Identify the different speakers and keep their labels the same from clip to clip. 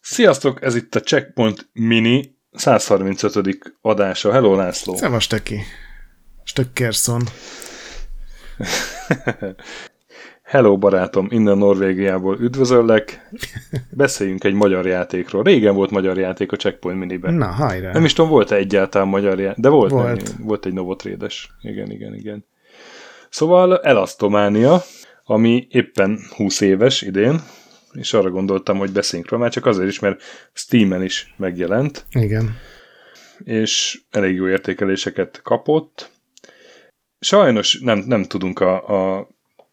Speaker 1: Sziasztok, ez itt a Checkpoint Mini 135. adása. Hello László!
Speaker 2: Szevas Teki! Stökkerson!
Speaker 1: Hello barátom, innen Norvégiából üdvözöllek. Beszéljünk egy magyar játékról. Régen volt magyar játék a Checkpoint Miniben.
Speaker 2: Na, hajrá!
Speaker 1: Nem is tudom, volt-e egyáltalán magyar játék, de volt,
Speaker 2: Volt.
Speaker 1: Nem, volt egy Novotrédes. Igen, igen, igen. Szóval Elastomania, ami éppen 20 éves idén, és arra gondoltam, hogy beszéljünk róla, már csak azért is, mert Steam-en is megjelent,
Speaker 2: Igen.
Speaker 1: és elég jó értékeléseket kapott. Sajnos nem, nem tudunk a, a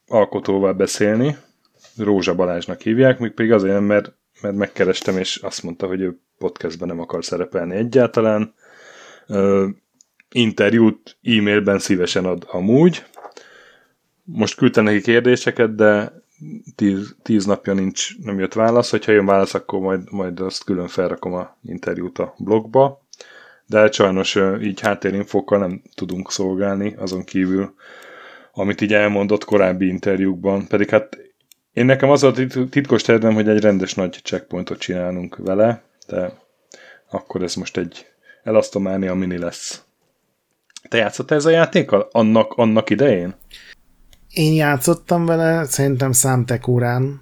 Speaker 1: alkotóval beszélni, Rózsa Balázsnak hívják, még pedig azért mert, mert megkerestem, és azt mondta, hogy ő podcastben nem akar szerepelni egyáltalán. Ö, interjút e-mailben szívesen ad amúgy. Most küldtem neki kérdéseket, de tíz, tíz napja nincs, nem jött válasz, hogyha jön válasz, akkor majd, majd azt külön felrakom a interjút a blogba. De sajnos így háttérinfokkal nem tudunk szolgálni, azon kívül, amit így elmondott korábbi interjúkban. Pedig hát én nekem az a tit- titkos tervem, hogy egy rendes nagy checkpointot csinálunk vele, de akkor ez most egy Elastomania mini lesz. Te játszottál ez a játékkal annak, annak idején?
Speaker 2: Én játszottam vele, szerintem számtek órán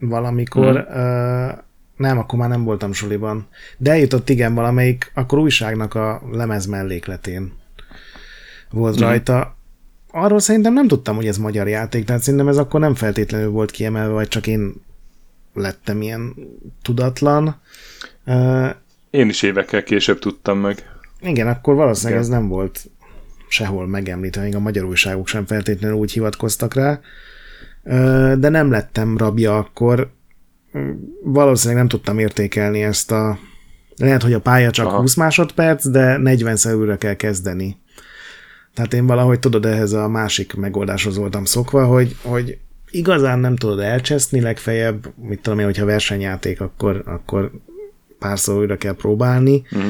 Speaker 2: valamikor.
Speaker 1: Mhm.
Speaker 2: Uh, nem, akkor már nem voltam suliban. De eljutott igen valamelyik, akkor újságnak a lemez mellékletén volt
Speaker 1: Mhm.
Speaker 2: rajta. Arról szerintem nem tudtam, hogy ez magyar játék, tehát szerintem ez akkor nem feltétlenül volt kiemelve, vagy csak én lettem ilyen tudatlan. Uh,
Speaker 1: Én is évekkel később tudtam meg.
Speaker 2: Igen, akkor valószínűleg
Speaker 1: Igen.
Speaker 2: ez nem volt sehol megemlítve, még a magyar újságok sem feltétlenül úgy hivatkoztak rá, de nem lettem rabja akkor. Valószínűleg nem tudtam értékelni ezt a... Lehet, hogy a pálya csak
Speaker 1: Aha.
Speaker 2: Aha. 20 másodperc, de 40 újra kell kezdeni. Tehát én valahogy tudod, ehhez a másik megoldáshoz voltam szokva, hogy, hogy igazán nem tudod elcseszni, legfeljebb, mit tudom én, hogyha versenyjáték, akkor, akkor párszor újra kell próbálni.
Speaker 1: Mhm.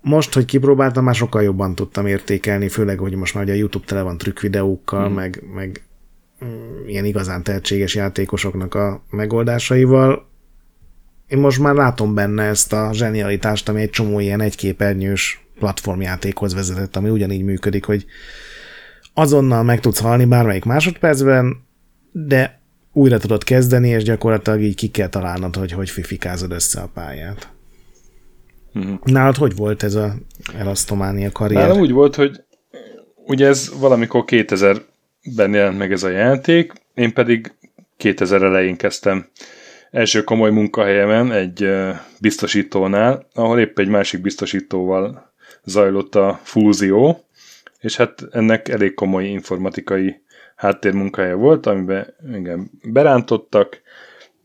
Speaker 2: Most, hogy kipróbáltam, már sokkal jobban tudtam értékelni, főleg, hogy most már ugye a YouTube tele van trükkvideókkal, mm. meg, meg mm, ilyen igazán tehetséges játékosoknak a megoldásaival. Én most már látom benne ezt a zsenialitást, ami egy csomó ilyen egyképernyős platformjátékhoz vezetett, ami ugyanígy működik, hogy azonnal meg tudsz halni bármelyik másodpercben, de újra tudod kezdeni, és gyakorlatilag így ki kell találnod, hogy hogy fifikázod össze a pályát.
Speaker 1: Mhm.
Speaker 2: Nálad hogy volt ez a elasztománia karrier?
Speaker 1: Nálam úgy volt, hogy ugye ez valamikor 2000-ben jelent meg ez a játék, én pedig 2000 elején kezdtem első komoly munkahelyemen egy biztosítónál, ahol épp egy másik biztosítóval zajlott a fúzió, és hát ennek elég komoly informatikai háttérmunkája volt, amiben engem berántottak,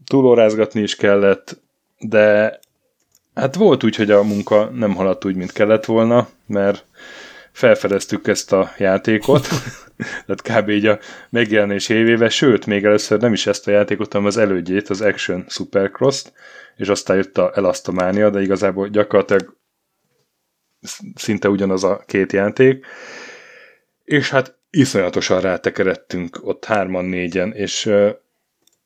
Speaker 1: túlórázgatni is kellett, de hát volt úgy, hogy a munka nem haladt úgy, mint kellett volna, mert felfedeztük ezt a játékot, tehát kb. így a megjelenés évéve, sőt, még először nem is ezt a játékot, hanem az elődjét, az Action Supercross-t, és aztán jött a Elastomania, de igazából gyakorlatilag szinte ugyanaz a két játék, és hát iszonyatosan rátekeredtünk ott hárman, négyen, és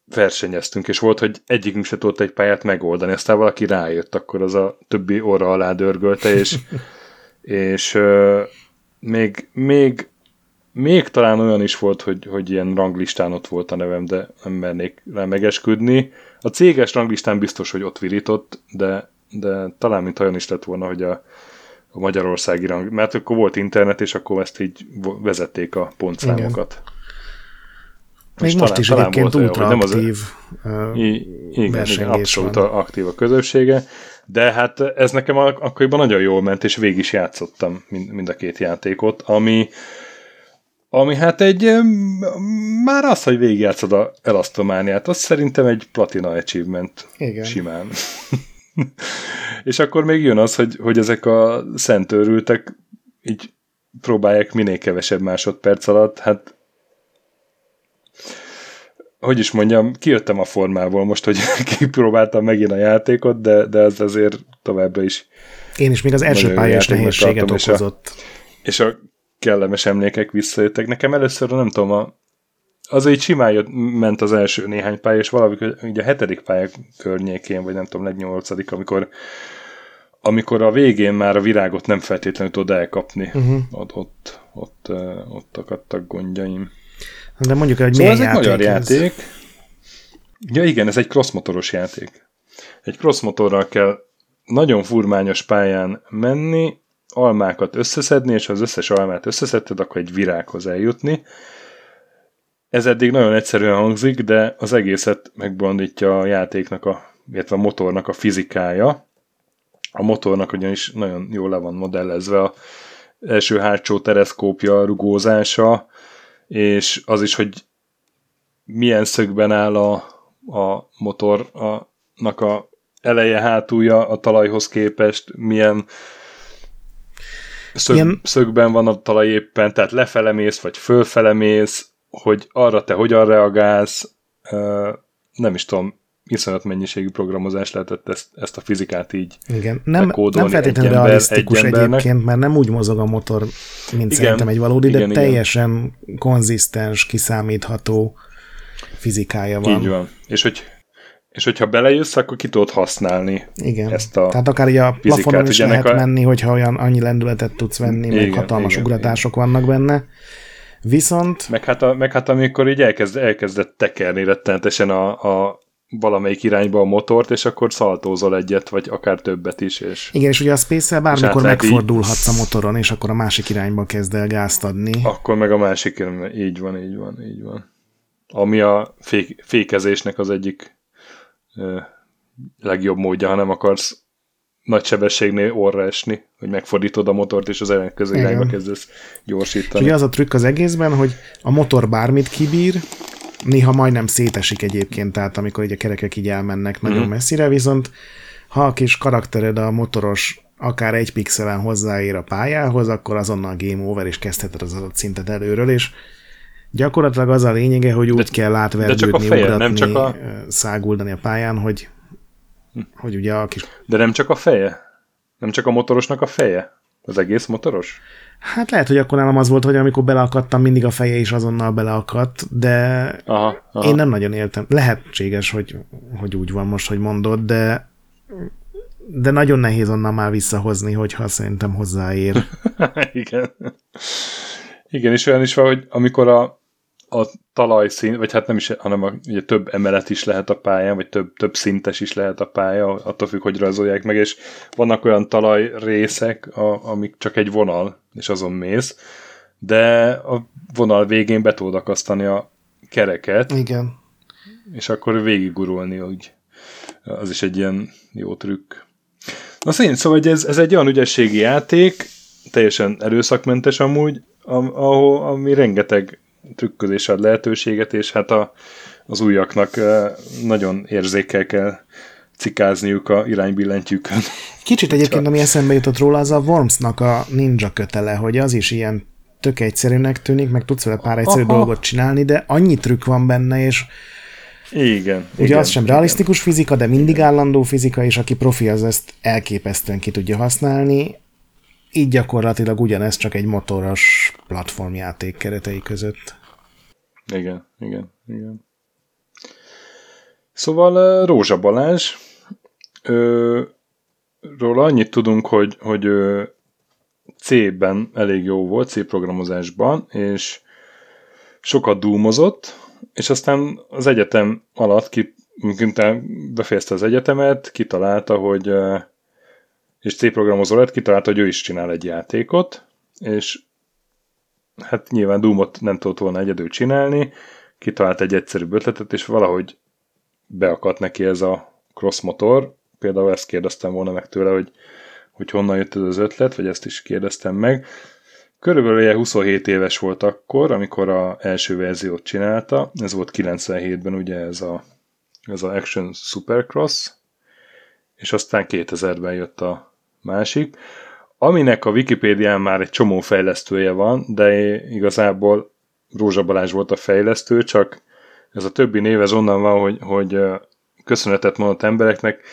Speaker 1: versenyeztünk, és volt, hogy egyikünk se tudott egy pályát megoldani, aztán valaki rájött, akkor az a többi orra alá dörgölte, és, és még, még, még talán olyan is volt, hogy, hogy ilyen ranglistán ott volt a nevem, de nem mernék rá megesküdni. A céges ranglistán biztos, hogy ott virított, de, de talán mint olyan is lett volna, hogy a, a magyarországi rang, mert akkor volt internet, és akkor ezt így vezették a pontszámokat.
Speaker 2: Még
Speaker 1: És
Speaker 2: most
Speaker 1: talán-
Speaker 2: is
Speaker 1: talán
Speaker 2: egyébként ultra
Speaker 1: nem az-
Speaker 2: aktív
Speaker 1: igen, igen, abszolút
Speaker 2: van.
Speaker 1: aktív a közössége, de hát ez nekem ak- akkoriban nagyon jól ment, és végig is játszottam mind, a két játékot, ami ami hát egy, már az, hogy végigjátszod a elasztomániát, az szerintem egy platina achievement
Speaker 2: Igen.
Speaker 1: simán. és akkor még jön az, hogy, hogy ezek a szentőrültek így próbálják minél kevesebb másodperc alatt, hát hogy is mondjam, kijöttem a formából most, hogy kipróbáltam megint a játékot, de, de ez azért továbbra is
Speaker 2: Én is még az első pályás nehézséget tartom, okozott.
Speaker 1: És a, és a kellemes emlékek visszajöttek. Nekem először nem tudom, a, az így simán jött, ment az első néhány pálya, és valamikor ugye a hetedik pálya környékén, vagy nem tudom, legnyolcadik, amikor amikor a végén már a virágot nem feltétlenül tud elkapni, uh-huh. ott, ott, ott, ott akadtak gondjaim.
Speaker 2: De mondjuk, hogy szóval ez
Speaker 1: egy magyar ez? játék. Ja igen, ez egy crossmotoros játék. Egy crossmotorral kell nagyon furmányos pályán menni, almákat összeszedni, és ha az összes almát összeszedted, akkor egy virághoz eljutni. Ez eddig nagyon egyszerűen hangzik, de az egészet megbondítja a játéknak, a, illetve a motornak a fizikája. A motornak ugyanis nagyon jól le van modellezve a első hátsó tereszkópja, rugózása, és az is, hogy milyen szögben áll a, a motornak a eleje, hátulja a talajhoz képest, milyen szög, Ilyen... szögben van a talaj éppen, tehát lefele mész, vagy fölfele mész, hogy arra te hogyan reagálsz, nem is tudom, iszonyat mennyiségű programozás lehetett ezt, ezt a fizikát így
Speaker 2: Igen, nem, nem feltétlenül ember, realisztikus egy egyébként, mert nem úgy mozog a motor, mint igen, szerintem egy valódi, igen, de igen. teljesen konzisztens, kiszámítható fizikája van.
Speaker 1: Így van. És hogy és hogyha belejössz, akkor ki tudod használni
Speaker 2: igen.
Speaker 1: ezt a
Speaker 2: Tehát akár a plafonon is lehet a... menni, hogyha olyan annyi lendületet tudsz venni, igen, meg hatalmas igen, ugratások igen. vannak benne. Viszont...
Speaker 1: Meg hát, a, meg hát amikor így elkezd, elkezdett tekerni rettenetesen a, a valamelyik irányba a motort, és akkor szaltózol egyet, vagy akár többet is. És,
Speaker 2: Igen, és ugye a space bármikor megfordulhatsz így... a motoron, és akkor a másik irányba kezd el gázt adni.
Speaker 1: Akkor meg a másik irányba, így van, így van, így van. Ami a fék, fékezésnek az egyik ö, legjobb módja, ha nem akarsz nagy sebességnél orra esni, hogy megfordítod a motort, és az ellenkező irányba kezdesz gyorsítani. És
Speaker 2: ugye az a trükk az egészben, hogy a motor bármit kibír, néha majdnem szétesik egyébként, tehát amikor így a kerekek így elmennek nagyon mm. messzire, viszont ha a kis karaktered a motoros akár egy pixelen hozzáér a pályához, akkor azonnal game over, és kezdheted az adott szintet előről, és gyakorlatilag az a lényege, hogy úgy de, kell átvergődni, ugratni, nem csak a... száguldani a pályán, hogy. Hogy ugye a kis...
Speaker 1: De nem csak a feje? Nem csak a motorosnak a feje? Az egész motoros?
Speaker 2: Hát lehet, hogy akkor nálam az volt, hogy amikor beleakadtam, mindig a feje is azonnal beleakadt, de aha, aha. én nem nagyon éltem. Lehetséges, hogy, hogy úgy van most, hogy mondod, de de nagyon nehéz onnan már visszahozni, hogyha szerintem hozzáér.
Speaker 1: Igen. Igen, és olyan is van, hogy amikor a, a talajszín, vagy hát nem is, hanem a, ugye több emelet is lehet a pályán, vagy több, több szintes is lehet a pálya, attól függ, hogy rajzolják meg, és vannak olyan talajrészek, a, amik csak egy vonal, és azon mész, de a vonal végén be tudod akasztani a kereket.
Speaker 2: Igen.
Speaker 1: És akkor végigurulni, úgy. Az is egy ilyen jó trükk. Na szerint, szóval ez, ez egy olyan ügyességi játék, teljesen erőszakmentes amúgy, ahol, ami rengeteg trükközés ad lehetőséget, és hát a, az újaknak nagyon érzékel kell cikázniuk a iránybillentyűkön.
Speaker 2: Kicsit egyébként, ami eszembe jutott róla, az a Wormsnak a ninja kötele, hogy az is ilyen tök egyszerűnek tűnik, meg tudsz vele pár egyszerű Aha. dolgot csinálni, de annyi trükk van benne, és
Speaker 1: igen.
Speaker 2: Ugye
Speaker 1: igen,
Speaker 2: az sem igen. realisztikus fizika, de mindig állandó fizika, és aki profi, az ezt elképesztően ki tudja használni. Így gyakorlatilag ugyanez csak egy motoros platformjáték keretei között.
Speaker 1: Igen, igen, igen. Szóval Rózsa Balázs, ö, róla annyit tudunk, hogy, hogy C-ben elég jó volt, C programozásban, és sokat dúmozott, és aztán az egyetem alatt, ki, befejezte az egyetemet, kitalálta, hogy és C programozó lett, kitalálta, hogy ő is csinál egy játékot, és hát nyilván Doomot nem tudott volna egyedül csinálni, kitalált egy egyszerű ötletet, és valahogy beakadt neki ez a cross motor. Például ezt kérdeztem volna meg tőle, hogy, hogy honnan jött ez az ötlet, vagy ezt is kérdeztem meg. Körülbelül 27 éves volt akkor, amikor a első verziót csinálta. Ez volt 97-ben ugye ez a, ez a Action Supercross, és aztán 2000-ben jött a másik aminek a Wikipédián már egy csomó fejlesztője van, de igazából Rózsa Balázs volt a fejlesztő, csak ez a többi név ez onnan van, hogy, hogy köszönetet mondott embereknek,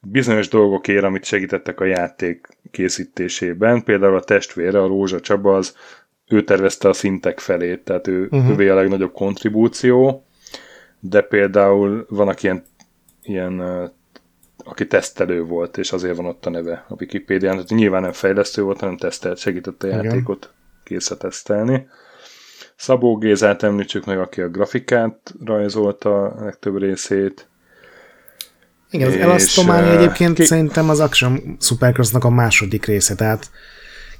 Speaker 1: bizonyos dolgokért, amit segítettek a játék készítésében. Például a testvére, a Rózsa Csaba, az ő tervezte a szintek felét, tehát ő, uh-huh. ővé a legnagyobb kontribúció, de például van, aki ilyen, ilyen aki tesztelő volt, és azért van ott a neve a Wikipédián. Tehát nyilván nem fejlesztő volt, hanem tesztelt, segített a Igen. játékot készre tesztelni. Szabó Gézát említsük meg, aki a grafikát rajzolta a legtöbb részét.
Speaker 2: Igen, az Elastomania egyébként ki... szerintem az Action Supercross-nak a második része, tehát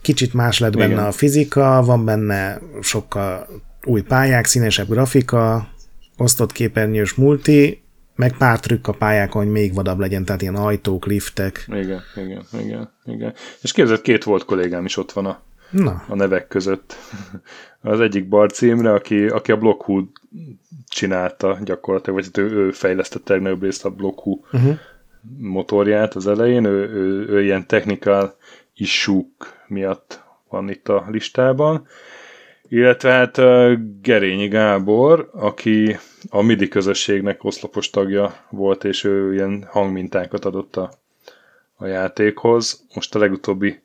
Speaker 2: kicsit más lett benne Igen. a fizika, van benne sokkal új pályák, színesebb grafika, osztott képernyős multi, meg pár trükk a pályákon, hogy még vadabb legyen, tehát ilyen ajtók, liftek.
Speaker 1: Igen, igen, igen, igen. És képzett, két volt kollégám is ott van a, Na. a nevek között. Az egyik Barci Imre, aki, aki a Blockhood csinálta gyakorlatilag, vagy hát ő, ő fejlesztette legnagyobb részt a Blockhood uh-huh. motorját az elején, ő, ő, ő ilyen technical issue miatt van itt a listában. Illetve hát Gerényi Gábor, aki a MIDI közösségnek oszlopos tagja volt, és ő ilyen hangmintákat adott a, a játékhoz. Most a legutóbbi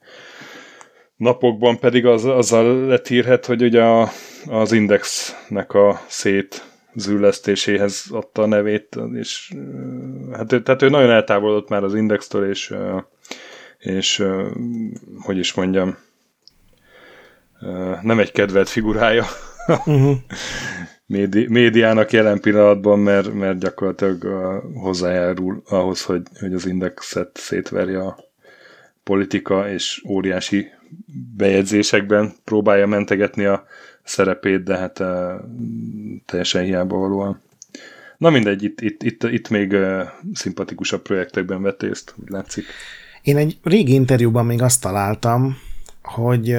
Speaker 1: napokban pedig az, azzal letírhet, hogy ugye a, az Indexnek a szét züllesztéséhez adta a nevét, és hát tehát ő nagyon eltávolodott már az Indextől, és, és hogy is mondjam, nem egy kedvelt figurája uh-huh. médi, médiának jelen pillanatban, mert, mert gyakorlatilag hozzájárul ahhoz, hogy, hogy az indexet szétverje a politika, és óriási bejegyzésekben próbálja mentegetni a szerepét, de hát teljesen hiába valóan. Na mindegy, itt, itt, itt, itt még uh, szimpatikusabb projektekben vett részt, úgy látszik.
Speaker 2: Én egy régi interjúban még azt találtam, hogy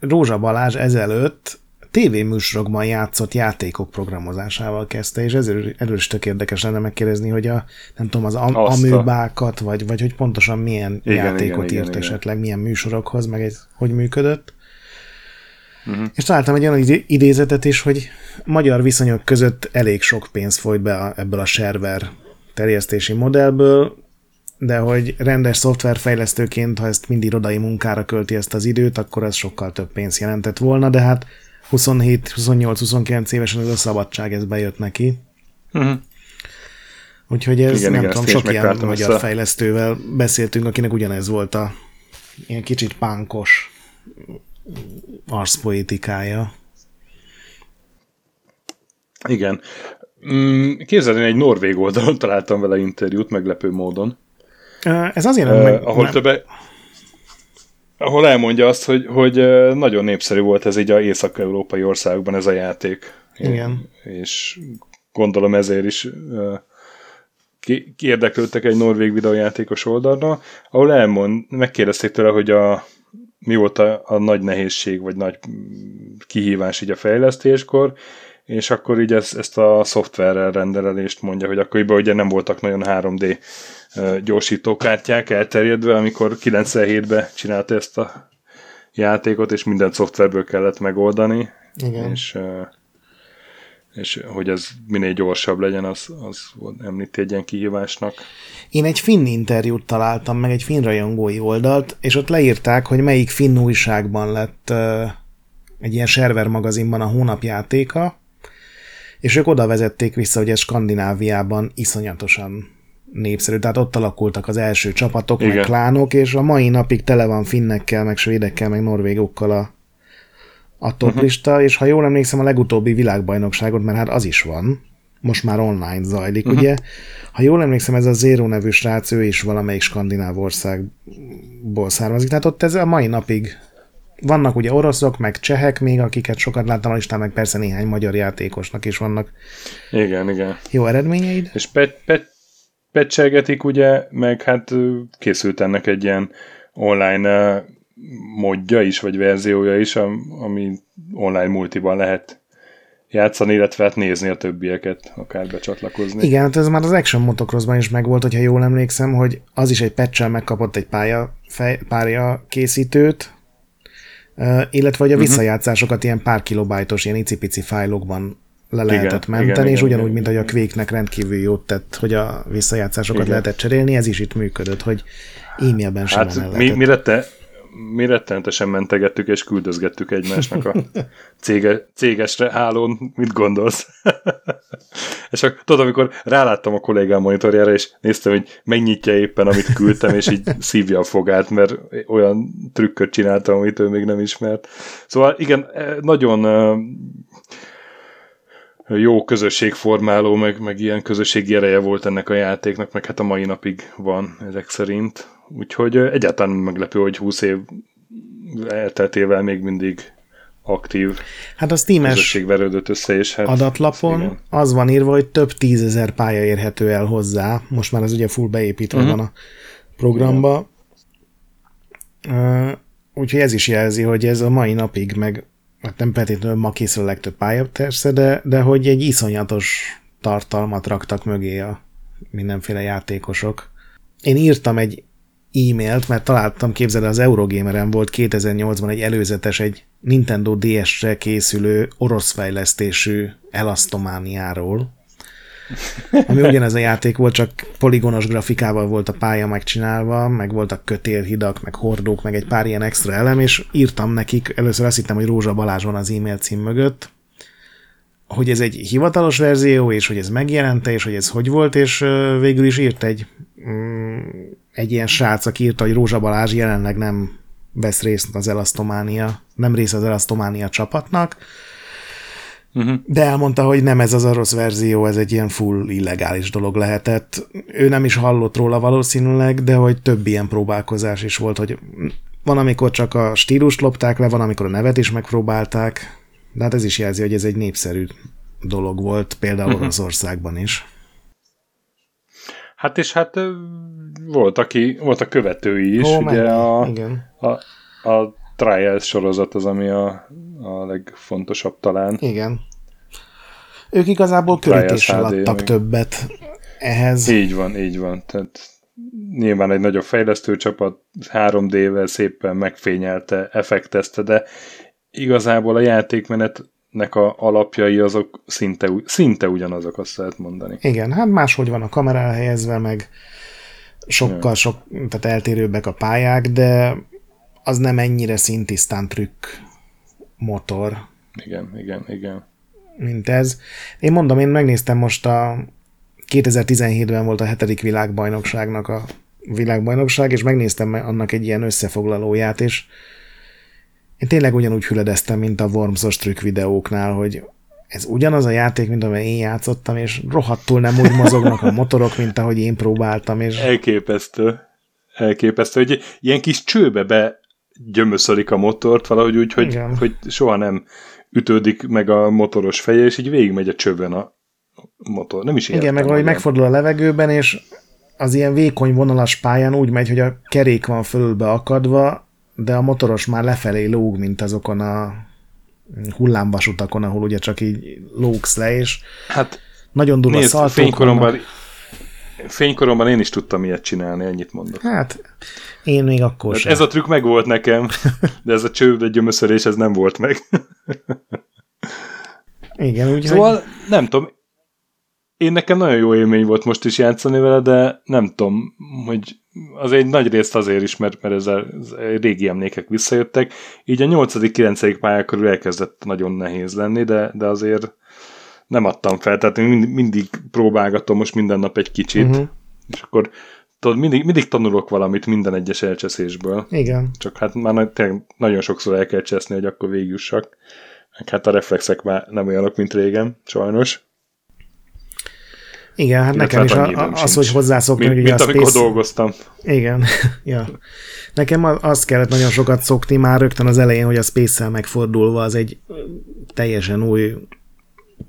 Speaker 2: Rózsa Balázs ezelőtt tévéműsorokban játszott játékok programozásával kezdte, és ezért erről is tök érdekes lenne megkérdezni, hogy a, nem tudom, az am- amőbákat, vagy, vagy hogy pontosan milyen igen, játékot igen, írt igen, esetleg, igen. milyen műsorokhoz, meg ez hogy működött. Uh-huh. És találtam egy olyan idézetet is, hogy magyar viszonyok között elég sok pénz folyt be a, ebből a server terjesztési modellből, de hogy rendes szoftverfejlesztőként, ha ezt mind irodai munkára költi ezt az időt, akkor ez sokkal több pénzt jelentett volna, de hát 27, 28, 29 évesen ez a szabadság, ez bejött neki. Uh-huh. Úgyhogy ez, igen, nem igen, tudom, sok ilyen magyar össze. fejlesztővel beszéltünk, akinek ugyanez volt a ilyen kicsit pánkos arszpoetikája.
Speaker 1: Igen. Mm, képzeld, én egy norvég oldalon találtam vele interjút, meglepő módon.
Speaker 2: Ez azért nem... Meg,
Speaker 1: ahol nem. többe, ahol elmondja azt, hogy, hogy nagyon népszerű volt ez így a észak-európai országokban ez a játék.
Speaker 2: Igen.
Speaker 1: És gondolom ezért is érdeklődtek egy norvég videójátékos oldalra, ahol elmond, megkérdezték tőle, hogy a, mi volt a, a nagy nehézség, vagy nagy kihívás így a fejlesztéskor, és akkor így ezt, ezt a szoftverrel rendelést mondja, hogy akkoriban ugye nem voltak nagyon 3D gyorsítókártyák elterjedve, amikor 97-ben csinálta ezt a játékot, és minden szoftverből kellett megoldani.
Speaker 2: Igen.
Speaker 1: És, és hogy ez minél gyorsabb legyen, az, az említi egy ilyen kihívásnak.
Speaker 2: Én egy finn interjút találtam, meg egy finn rajongói oldalt, és ott leírták, hogy melyik finn újságban lett egy ilyen server magazinban a hónapjátéka, és ők oda vezették vissza, hogy ez Skandináviában iszonyatosan népszerű, tehát ott alakultak az első csapatok, Igen. meg klánok, és a mai napig tele van finnekkel, meg svédekkel, meg norvégokkal a, a toplista, uh-huh. és ha jól emlékszem, a legutóbbi világbajnokságot, mert hát az is van, most már online zajlik, uh-huh. ugye? Ha jól emlékszem, ez a Zero nevű srác, ő is valamelyik skandináv országból származik, tehát ott ez a mai napig vannak ugye oroszok, meg csehek még, akiket sokat láttam a listán, meg persze néhány magyar játékosnak is vannak.
Speaker 1: Igen, igen.
Speaker 2: Jó eredményeid?
Speaker 1: És pet, pet, pecselgetik, ugye, meg hát készült ennek egy ilyen online modja is, vagy verziója is, ami online multiban lehet játszani, illetve hát nézni a többieket, akár becsatlakozni.
Speaker 2: Igen, hát ez már az Action Motocrossban is megvolt, hogyha jól emlékszem, hogy az is egy patch megkapott egy pálya, fej, párja készítőt, illetve hogy a mhm. visszajátszásokat ilyen pár kilobájtos, ilyen icipici fájlokban le lehetett igen, menteni, igen, és igen, ugyanúgy, igen, mint hogy a Quake-nek rendkívül jót tett, hogy a visszajátszásokat igen. lehetett cserélni, ez is itt működött, hogy e-mailben sem
Speaker 1: hát, mi, mi, rette, mi rettenetesen mentegettük és küldözgettük egymásnak a cége, cégesre hálón, mit gondolsz? és akkor tudod, amikor ráláttam a kollégám monitorjára, és néztem, hogy megnyitja éppen, amit küldtem, és így szívja a fogát, mert olyan trükköt csináltam, amit ő még nem ismert. Szóval igen, eh, nagyon eh, jó közösségformáló, meg, meg ilyen közösségi ereje volt ennek a játéknak, meg hát a mai napig van ezek szerint. Úgyhogy egyáltalán meglepő, hogy 20 év elteltével még mindig aktív
Speaker 2: hát a Steam-es
Speaker 1: közösségverődött össze, és hát
Speaker 2: adatlapon igen. az van írva, hogy több tízezer pálya érhető el hozzá, most már ez ugye full beépítve uh-huh. van a programba, uh, úgyhogy ez is jelzi, hogy ez a mai napig, meg hát nem feltétlenül ma készül a legtöbb pálya persze, de, de hogy egy iszonyatos tartalmat raktak mögé a mindenféle játékosok. Én írtam egy e-mailt, mert találtam, képzeld, az Eurogameren volt 2008-ban egy előzetes, egy Nintendo DS-re készülő orosz fejlesztésű elasztomániáról, ami ugyanez a játék volt, csak poligonos grafikával volt a pálya megcsinálva, meg voltak kötélhidak, meg hordók, meg egy pár ilyen extra elem, és írtam nekik, először azt hittem, hogy Rózsa Balázs van az e-mail cím mögött, hogy ez egy hivatalos verzió, és hogy ez megjelente, és hogy ez hogy volt, és végül is írt egy, mm, egy ilyen srác, aki írta, hogy Rózsa Balázs jelenleg nem vesz részt az Elasztománia, nem rész az Elasztománia csapatnak, uh-huh. de elmondta, hogy nem ez az a rossz verzió, ez egy ilyen full illegális dolog lehetett. Ő nem is hallott róla valószínűleg, de hogy több ilyen próbálkozás is volt, hogy van, amikor csak a stílust lopták le, van, amikor a nevet is megpróbálták, de hát ez is jelzi, hogy ez egy népszerű dolog volt, például uh-huh. Oroszországban is.
Speaker 1: Hát és hát volt, aki, volt a követői is, Ó, ugye a, igen. a, a Trials sorozat az, ami a, a legfontosabb talán.
Speaker 2: Igen. Ők igazából körítéssel adtak még. többet ehhez.
Speaker 1: Így van, így van. Tehát nyilván egy nagyobb fejlesztő csapat 3D-vel szépen megfényelte, effektezte, de igazából a játékmenetnek a alapjai azok szinte, szinte ugyanazok, azt lehet mondani.
Speaker 2: Igen, hát máshogy van a kamera elhelyezve, meg sokkal sok, tehát eltérőbbek a pályák, de az nem ennyire szintisztán trükk motor.
Speaker 1: Igen, igen, igen.
Speaker 2: Mint ez. Én mondom, én megnéztem most a 2017-ben volt a hetedik világbajnokságnak a világbajnokság, és megnéztem annak egy ilyen összefoglalóját, és én tényleg ugyanúgy hüledeztem, mint a Wormsos trükk videóknál, hogy ez ugyanaz a játék, mint amely én játszottam, és rohadtul nem úgy mozognak a motorok, mint ahogy én próbáltam. És...
Speaker 1: Elképesztő. Elképesztő, hogy ilyen kis csőbe be gyömöszölik a motort valahogy úgy, hogy, hogy soha nem ütődik meg a motoros feje, és így végigmegy a csőben a motor. Nem is
Speaker 2: Igen, meg valahogy megfordul a levegőben, és az ilyen vékony vonalas pályán úgy megy, hogy a kerék van fölülbe akadva, de a motoros már lefelé lóg, mint azokon a hullámvasutakon, ahol ugye csak így lógsz le, és hát, nagyon durva nézd,
Speaker 1: fénykoromban, vannak. Fénykoromban én is tudtam ilyet csinálni, ennyit mondok.
Speaker 2: Hát, én még akkor hát sem.
Speaker 1: Ez a trükk meg volt nekem, de ez a csőd gyömöszörés, ez nem volt meg.
Speaker 2: Igen, úgy
Speaker 1: Szóval hogy... nem tudom, én nekem nagyon jó élmény volt most is játszani vele, de nem tudom, hogy az egy nagy részt azért is, mert, mert ez a, ez a régi emlékek visszajöttek. Így a 8.-9. pályák körül elkezdett nagyon nehéz lenni, de, de azért nem adtam fel, tehát én mindig próbálgatom most minden nap egy kicsit, uh-huh. és akkor tudod, mindig, mindig tanulok valamit minden egyes elcseszésből.
Speaker 2: Igen.
Speaker 1: Csak hát már nagyon sokszor el kell cseszni, hogy akkor végjussak. Hát a reflexek már nem olyanok, mint régen, sajnos.
Speaker 2: Igen, hát nekem is a, az, hogy hozzászokni,
Speaker 1: mint, mint
Speaker 2: a
Speaker 1: amikor space... dolgoztam.
Speaker 2: Igen, ja. Nekem azt kellett nagyon sokat szokni már rögtön az elején, hogy a space megfordulva az egy teljesen új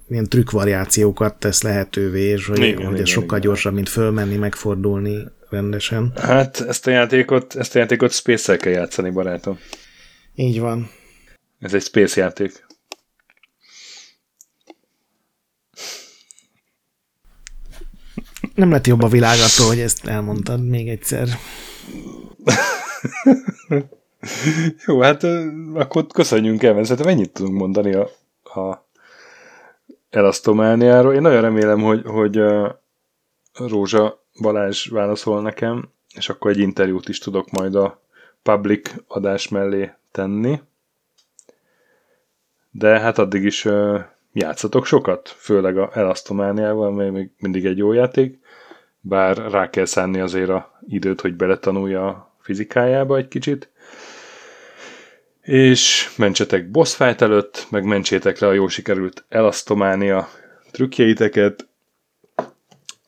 Speaker 2: ilyen trükkvariációkat tesz lehetővé, és hogy, igen, hogy igen, ez sokkal igen. gyorsabb, mint fölmenni, megfordulni rendesen.
Speaker 1: Hát ezt a játékot, ezt a játékot space kell játszani, barátom.
Speaker 2: Így van.
Speaker 1: Ez egy space játék.
Speaker 2: Nem lett jobb a világ attól, hogy ezt elmondtad még egyszer.
Speaker 1: Jó, hát akkor köszönjünk el, mert szerintem ennyit tudunk mondani a, a elasztomániáról. Én nagyon remélem, hogy, hogy Rózsa Balázs válaszol nekem, és akkor egy interjút is tudok majd a public adás mellé tenni. De hát addig is játszatok sokat, főleg a elasztomániával, mert még mindig egy jó játék, bár rá kell szánni azért a időt, hogy beletanulja a fizikájába egy kicsit. És mentsetek boss fight előtt, meg mentsétek le a jó sikerült elasztománia trükkjeiteket.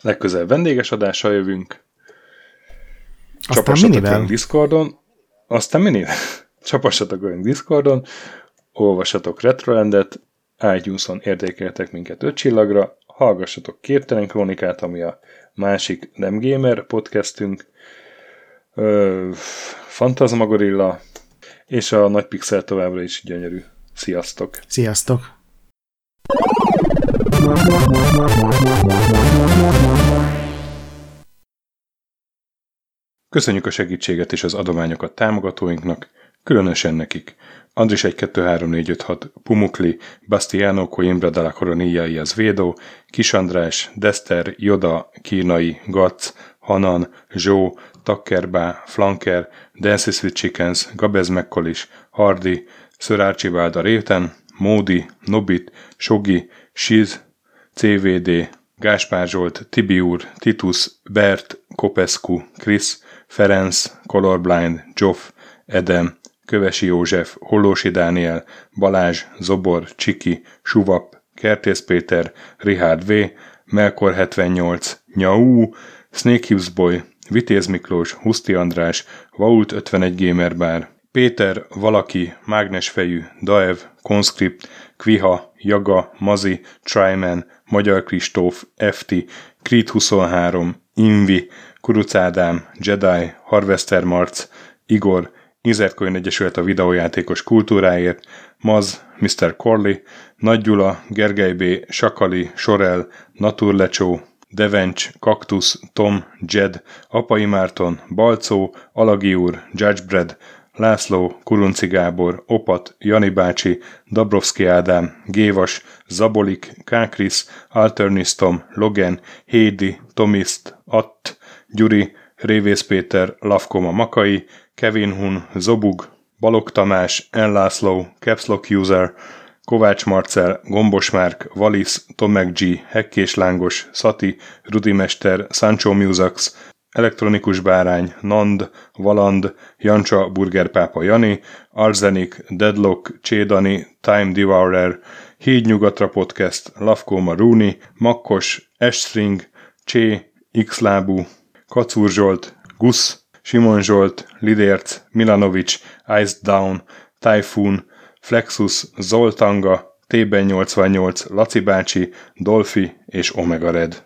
Speaker 1: Legközelebb vendéges adással jövünk. Csapassatok velünk Discordon. Aztán minivel. Csapassatok velünk Discordon. Olvassatok Retrolandet. iTunes-on értékeltek minket 5 csillagra. Hallgassatok Képtelen Krónikát, ami a másik nem gamer podcastünk. Fantasmagorilla, és a nagy pixel továbbra is gyönyörű. Sziasztok!
Speaker 2: Sziasztok!
Speaker 1: Köszönjük a segítséget és az adományokat támogatóinknak, különösen nekik. Andris 1 2 3 4 5 6 Pumukli, Bastiano Coimbra della Coronilla az Védó, Kis András, Dester, Joda, Kínai, Gac, Hanan, Zsó, Takkerbá, Flanker, Dances with Chickens, Gabez Mekkolis, Hardy, Sir Archibald a Réten, Módi, Nobit, Sogi, Siz, CVD, Gáspár Zsolt, Tibiur, Titus, Bert, Kopescu, Chris, Ferenc, Colorblind, Joff, Edem, Kövesi József, Hollósi Dániel, Balázs, Zobor, Csiki, Suvap, Kertész Péter, Richard V, Melkor 78, Nyau, Snake Hughes Boy, Vitéz Miklós, Huszti András, Vault 51 Gamer Bar, Péter, Valaki, Mágnesfejű, Daev, Conscript, Kviha, Jaga, Mazi, Tryman, Magyar Kristóf, FT, Creed 23, Invi, Kuruc Ádám, Jedi, Harvester Marc, Igor, Inzertcoin Egyesület a videójátékos kultúráért, Maz, Mr. Corley, Nagy Gyula, Gergely B., Sakali, Sorel, Naturlecsó, Devencs, Kaktusz, Tom, Jed, Apai Márton, Balcó, Alagi úr, Judgebred, László, Kurunci Gábor, Opat, Jani bácsi, Dabrowski Ádám, Gévas, Zabolik, Kákris, Alternisztom, Logan, Hédi, Tomiszt, Att, Gyuri, Révész Péter, Lavkoma Makai, Kevin Hun, Zobug, Balog Tamás, Enlászló, Capslock User, Kovács Marcel, Gombos Márk, Valisz, Tomek G, Hekkés Lángos, Szati, Rudimester, Sancho Musax, Elektronikus Bárány, Nand, Valand, Jancsa, Burgerpápa Jani, Arzenik, Deadlock, Csédani, Time Devourer, Híd Nyugatra Podcast, Lavkó Maruni, Makkos, Estring, Csé, Xlábú, Kacúr Zsolt, Gusz, Simon Zsolt, Lidérc, Milanovic, Ice Down, Typhoon, Flexus, Zoltanga, T-ben 88, Laci bácsi, Dolfi és Omega Red.